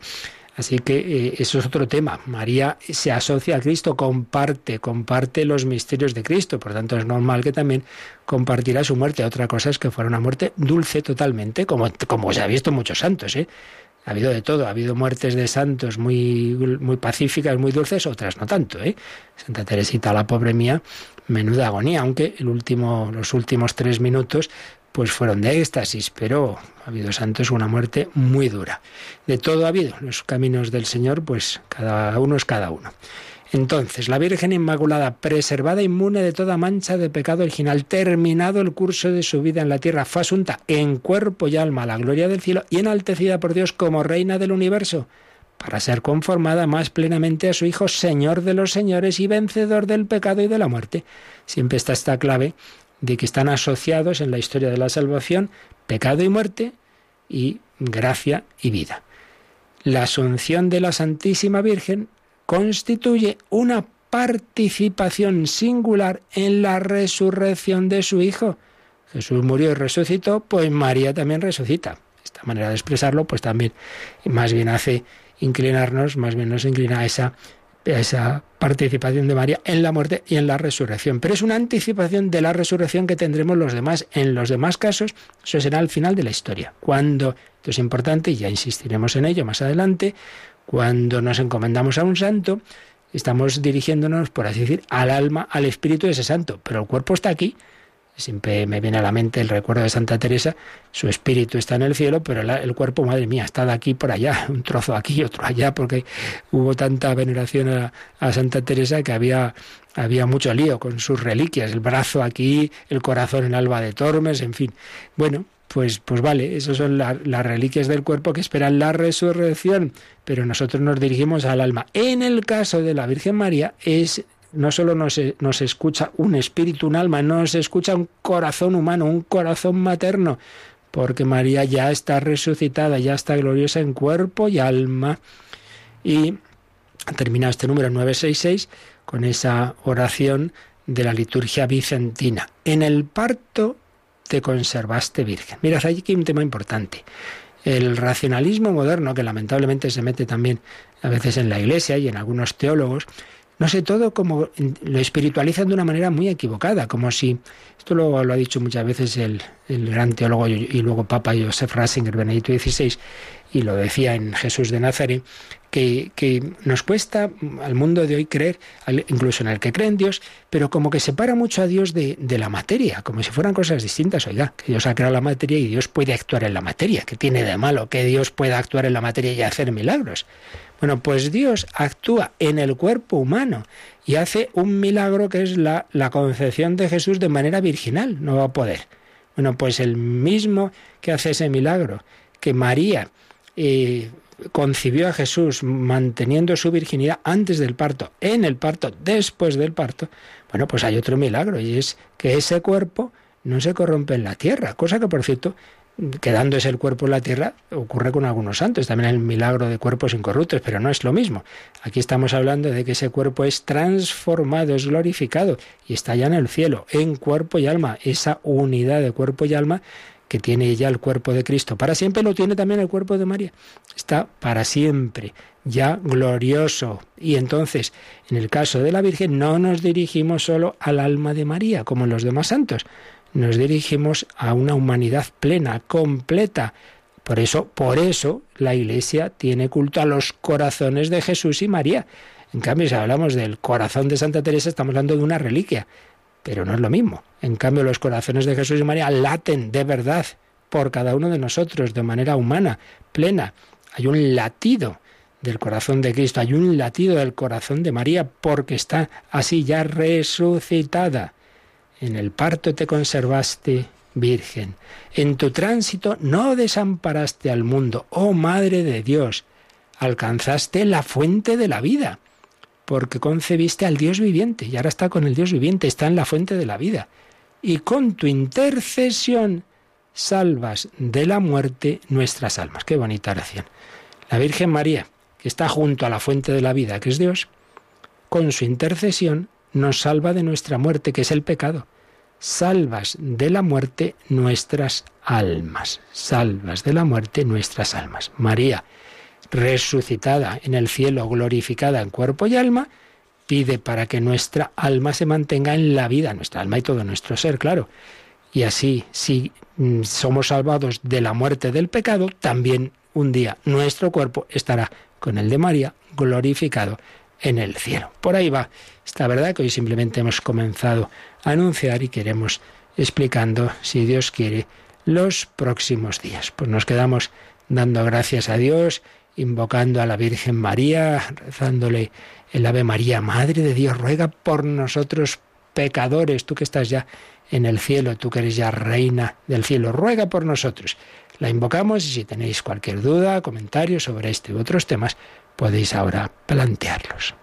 Así que eh, eso es otro tema. María se asocia a Cristo, comparte, comparte los misterios de Cristo. Por tanto, es normal que también compartirá su muerte. Otra cosa es que fuera una muerte dulce totalmente, como, como se ha visto en muchos santos. ¿eh? Ha habido de todo, ha habido muertes de santos muy, muy pacíficas, muy dulces, otras no tanto. ¿eh? Santa Teresita, la pobre mía, menuda agonía, aunque el último, los últimos tres minutos pues fueron de éxtasis, pero ha habido santos una muerte muy dura. De todo ha habido. Los caminos del Señor, pues cada uno es cada uno. Entonces, la Virgen Inmaculada, preservada inmune de toda mancha de pecado original, terminado el curso de su vida en la tierra, fue asunta en cuerpo y alma a la gloria del cielo y enaltecida por Dios como reina del universo, para ser conformada más plenamente a su Hijo, Señor de los señores y vencedor del pecado y de la muerte. Siempre está esta clave de que están asociados en la historia de la salvación pecado y muerte y gracia y vida. La asunción de la Santísima Virgen constituye una participación singular en la resurrección de su Hijo. Jesús murió y resucitó, pues María también resucita. Esta manera de expresarlo, pues también más bien hace inclinarnos, más bien nos inclina a esa esa participación de María en la muerte y en la resurrección. Pero es una anticipación de la resurrección que tendremos los demás. En los demás casos, eso será al final de la historia. Cuando, esto es importante, y ya insistiremos en ello más adelante, cuando nos encomendamos a un santo, estamos dirigiéndonos, por así decir, al alma, al espíritu de ese santo. Pero el cuerpo está aquí, Siempre me viene a la mente el recuerdo de Santa Teresa, su espíritu está en el cielo, pero el cuerpo, madre mía, está de aquí por allá, [laughs] un trozo aquí, otro allá, porque hubo tanta veneración a, a Santa Teresa que había, había mucho lío con sus reliquias, el brazo aquí, el corazón en Alba de Tormes, en fin. Bueno, pues, pues vale, esas son las reliquias del cuerpo que esperan la resurrección, pero nosotros nos dirigimos al alma. En el caso de la Virgen María es no solo nos, nos escucha un espíritu, un alma, no nos escucha un corazón humano, un corazón materno, porque María ya está resucitada, ya está gloriosa en cuerpo y alma. Y termina este número 966 con esa oración de la liturgia vicentina. En el parto te conservaste virgen. Mirad, hay un tema importante. El racionalismo moderno, que lamentablemente se mete también a veces en la iglesia y en algunos teólogos, no sé, todo como lo espiritualizan de una manera muy equivocada, como si, esto lo, ha dicho muchas veces el, gran teólogo y, luego Papa Joseph Ratzinger, Benedicto XVI, y lo decía en Jesús de Nazaret, que, nos cuesta al mundo de hoy creer, incluso en el que cree en Dios, pero como que separa mucho a Dios de, de, la materia, como si fueran cosas distintas. Oiga, que Dios ha creado la materia y Dios puede actuar en la materia. ¿Qué tiene de malo que Dios pueda actuar en la materia y hacer milagros? Bueno, pues Dios actúa en el cuerpo humano y hace un milagro que es la, concepción de Jesús de manera virginal, no va a poder. Bueno, pues el mismo que hace ese milagro, que María eh, concibió a Jesús manteniendo su virginidad antes del parto, en el parto, después del parto, Bueno, pues hay otro milagro y es que ese cuerpo no se corrompe en la tierra, cosa que por cierto quedándose el cuerpo en la tierra, ocurre con algunos santos, también el milagro de cuerpos incorruptos, pero no es lo mismo. Aquí estamos hablando de que ese cuerpo es transformado, es glorificado y está ya en el cielo, en cuerpo y alma, esa unidad de cuerpo y alma que tiene ya el cuerpo de Cristo para siempre, lo tiene también el cuerpo de María. Está para siempre, ya glorioso. Y entonces, en el caso de la Virgen, no nos dirigimos solo al alma de María, como los demás santos, nos dirigimos a una humanidad plena, completa. Por eso, por eso la Iglesia tiene culto a los corazones de Jesús y María. En cambio, si hablamos del corazón de Santa Teresa, estamos hablando de una reliquia, pero no es lo mismo. En cambio, los corazones de Jesús y María laten de verdad por cada uno de nosotros, de manera humana, plena. Hay un latido del corazón de Cristo, hay un latido del corazón de María, porque está así ya resucitada. En el parto te conservaste virgen. En tu tránsito no desamparaste al mundo, oh Madre de Dios. Alcanzaste la fuente de la vida, porque concebiste al Dios viviente, y ahora está con el Dios viviente, está en la fuente de la vida. Y con tu intercesión salvas de la muerte nuestras almas. Qué bonita oración. La Virgen María, que está junto a la fuente de la vida, que es Dios, con su intercesión nos salva de nuestra muerte, que es el pecado. Salvas de la muerte nuestras almas. Salvas de la muerte nuestras almas. María, resucitada en el cielo, glorificada en cuerpo y alma, pide para que nuestra alma se mantenga en la vida, nuestra alma y todo nuestro ser, claro. Y así, si mm, somos salvados de la muerte del pecado, también un día nuestro cuerpo estará con el de María glorificado en el cielo. Por ahí va esta verdad que hoy simplemente hemos comenzado a anunciar y queremos explicando, si Dios quiere, los próximos días. Pues nos quedamos dando gracias a Dios, invocando a la Virgen María, rezándole el Ave María, Madre de Dios, ruega por nosotros pecadores, tú que estás ya en el cielo, tú que eres ya reina del cielo, ruega por nosotros. La invocamos y si tenéis cualquier duda, comentario sobre este u otros temas, podéis ahora plantearlos.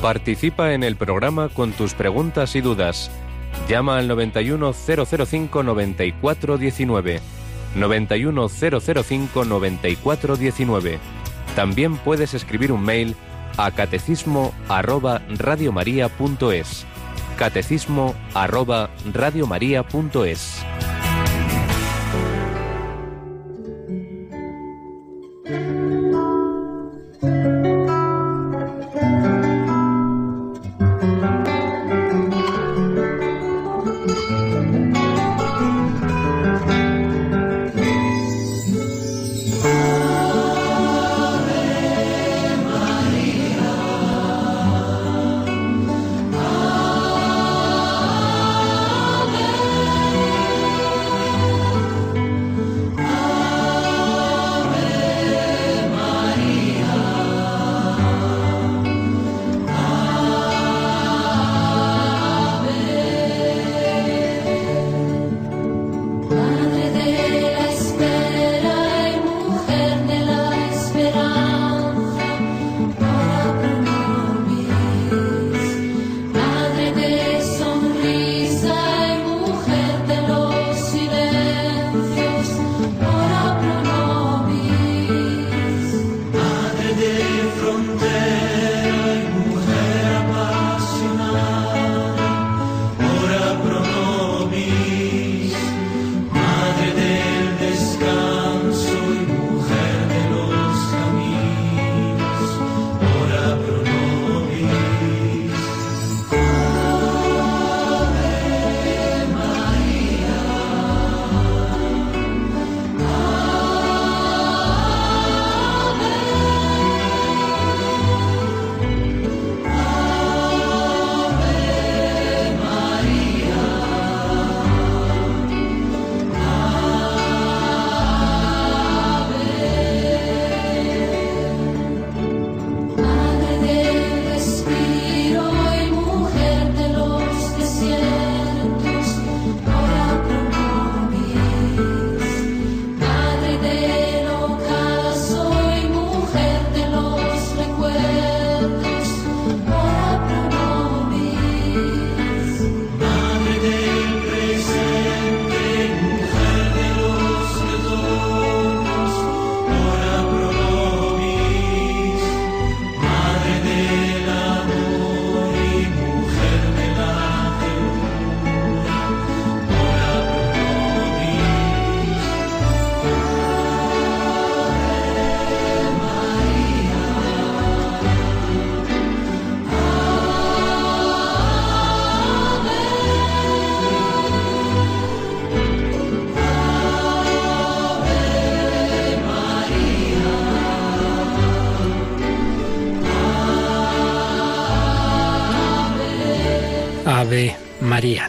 Participa en el programa con tus preguntas y dudas. Llama al 91005 9419. 91005 9419. También puedes escribir un mail a catecismo arroba. Catecismo arroba.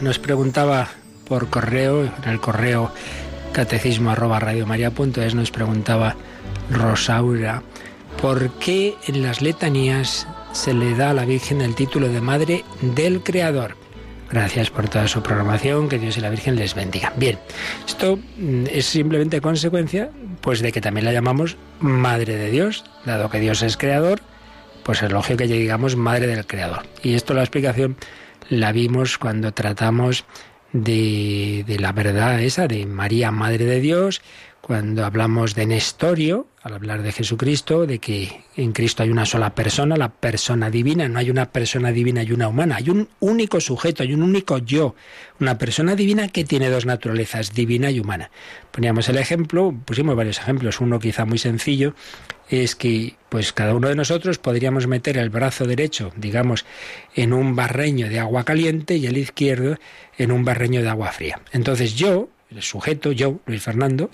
Nos preguntaba por correo, en el correo catecismo arroba radiomaria.es, nos preguntaba Rosaura, ¿por qué en las letanías se le da a la Virgen el título de Madre del Creador? Gracias por toda su programación, que Dios y la Virgen les bendiga. Bien, esto mm, es simplemente consecuencia pues de que también la llamamos Madre de Dios, dado que Dios es creador, pues es lógico que digamos Madre del Creador. Y esto la explicación la vimos cuando tratamos de, la verdad esa de María, Madre de Dios, cuando hablamos de Nestorio, al hablar de Jesucristo, de que en Cristo hay una sola persona, la persona divina, no hay una persona divina y una humana, hay un único sujeto, hay un único yo, una persona divina que tiene dos naturalezas, divina y humana. Poníamos el ejemplo, pusimos varios ejemplos, uno quizá muy sencillo, es que pues cada uno de nosotros podríamos meter el brazo derecho, digamos, en un barreño de agua caliente y el izquierdo en un barreño de agua fría. Entonces yo, el sujeto, yo, Luis Fernando,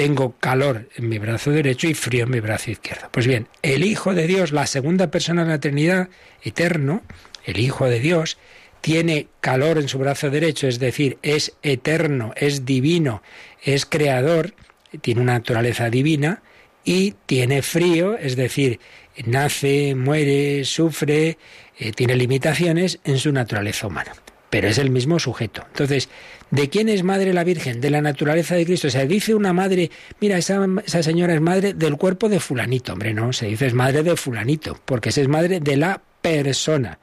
tengo calor en mi brazo derecho y frío en mi brazo izquierdo. Pues bien, el Hijo de Dios, la segunda persona de la Trinidad, eterno, el Hijo de Dios, tiene calor en su brazo derecho, es decir, es eterno, es divino, es creador, tiene una naturaleza divina y tiene frío, es decir, nace, muere, sufre, eh, tiene limitaciones en su naturaleza humana. Pero es el mismo sujeto. Entonces, ¿De quién es madre la Virgen? De la naturaleza de Cristo. Se dice una madre, mira, esa, esa, señora es madre del cuerpo de fulanito. Hombre, no, se dice es madre de fulanito, porque esa es madre de la persona.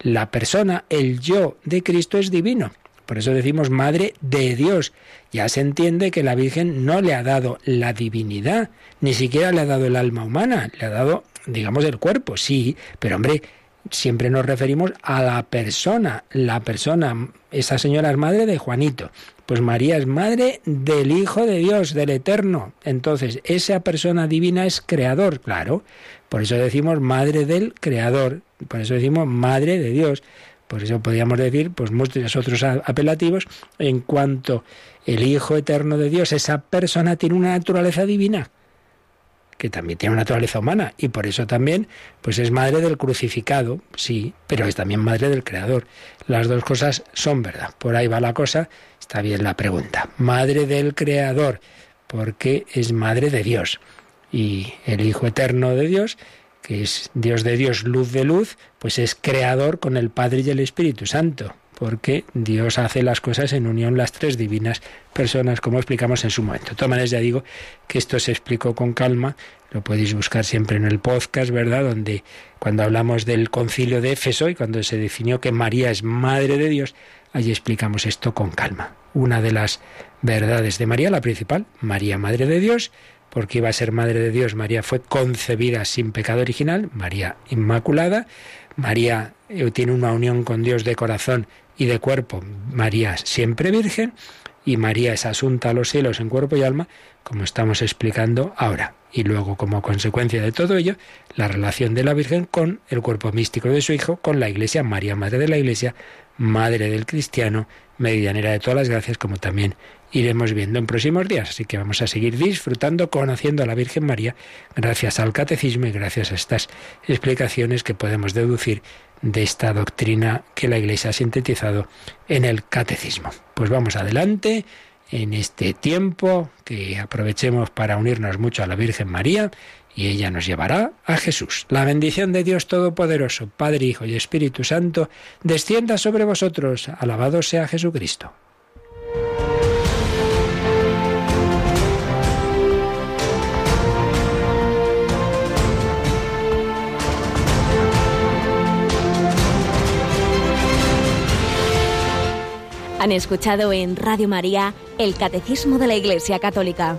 La persona, el yo de Cristo es divino. Por eso decimos madre de Dios. Ya se entiende que la Virgen no le ha dado la divinidad, ni siquiera le ha dado el alma humana, le ha dado, digamos, el cuerpo, sí, pero hombre, siempre nos referimos a la persona, la persona. Esa señora es madre de Juanito. Pues María es madre del Hijo de Dios, del Eterno. Entonces, esa persona divina es creador, claro. Por eso decimos madre del Creador. Por eso decimos madre de Dios. Por eso podríamos decir, pues muchos otros apelativos, en cuanto el Hijo Eterno de Dios, esa persona tiene una naturaleza divina que también tiene una naturaleza humana y por eso también pues es madre del crucificado, sí, pero es también madre del creador. Las dos cosas son verdad. Por ahí va la cosa, está bien la pregunta. Madre del creador, porque es madre de Dios. Y el Hijo eterno de Dios, que es Dios de Dios, luz de luz, pues es creador con el Padre y el Espíritu Santo porque Dios hace las cosas en unión las tres divinas personas, como explicamos en su momento. De todas maneras, ya digo que esto se explicó con calma, lo podéis buscar siempre en el podcast, ¿verdad? Donde cuando hablamos del concilio de Éfeso y cuando se definió que María es Madre de Dios, allí explicamos esto con calma. Una de las verdades de María, la principal, María Madre de Dios, porque iba a ser Madre de Dios, María fue concebida sin pecado original, María Inmaculada, María eh, tiene una unión con Dios de corazón y de cuerpo, María siempre virgen, y María es asunta a los cielos en cuerpo y alma, como estamos explicando ahora. Y luego, como consecuencia de todo ello, la relación de la Virgen con el cuerpo místico de su Hijo, con la Iglesia, María, Madre de la Iglesia, Madre del Cristiano, medianera de todas las gracias, como también iremos viendo en próximos días. Así que vamos a seguir disfrutando, conociendo a la Virgen María, gracias al catecismo y gracias a estas explicaciones que podemos deducir de esta doctrina que la Iglesia ha sintetizado en el catecismo. Pues vamos adelante en este tiempo, que aprovechemos para unirnos mucho a la Virgen María y ella nos llevará a Jesús. La bendición de Dios Todopoderoso, Padre, Hijo y Espíritu Santo, descienda sobre vosotros. Alabado sea Jesucristo. Han escuchado en Radio María el Catecismo de la Iglesia Católica.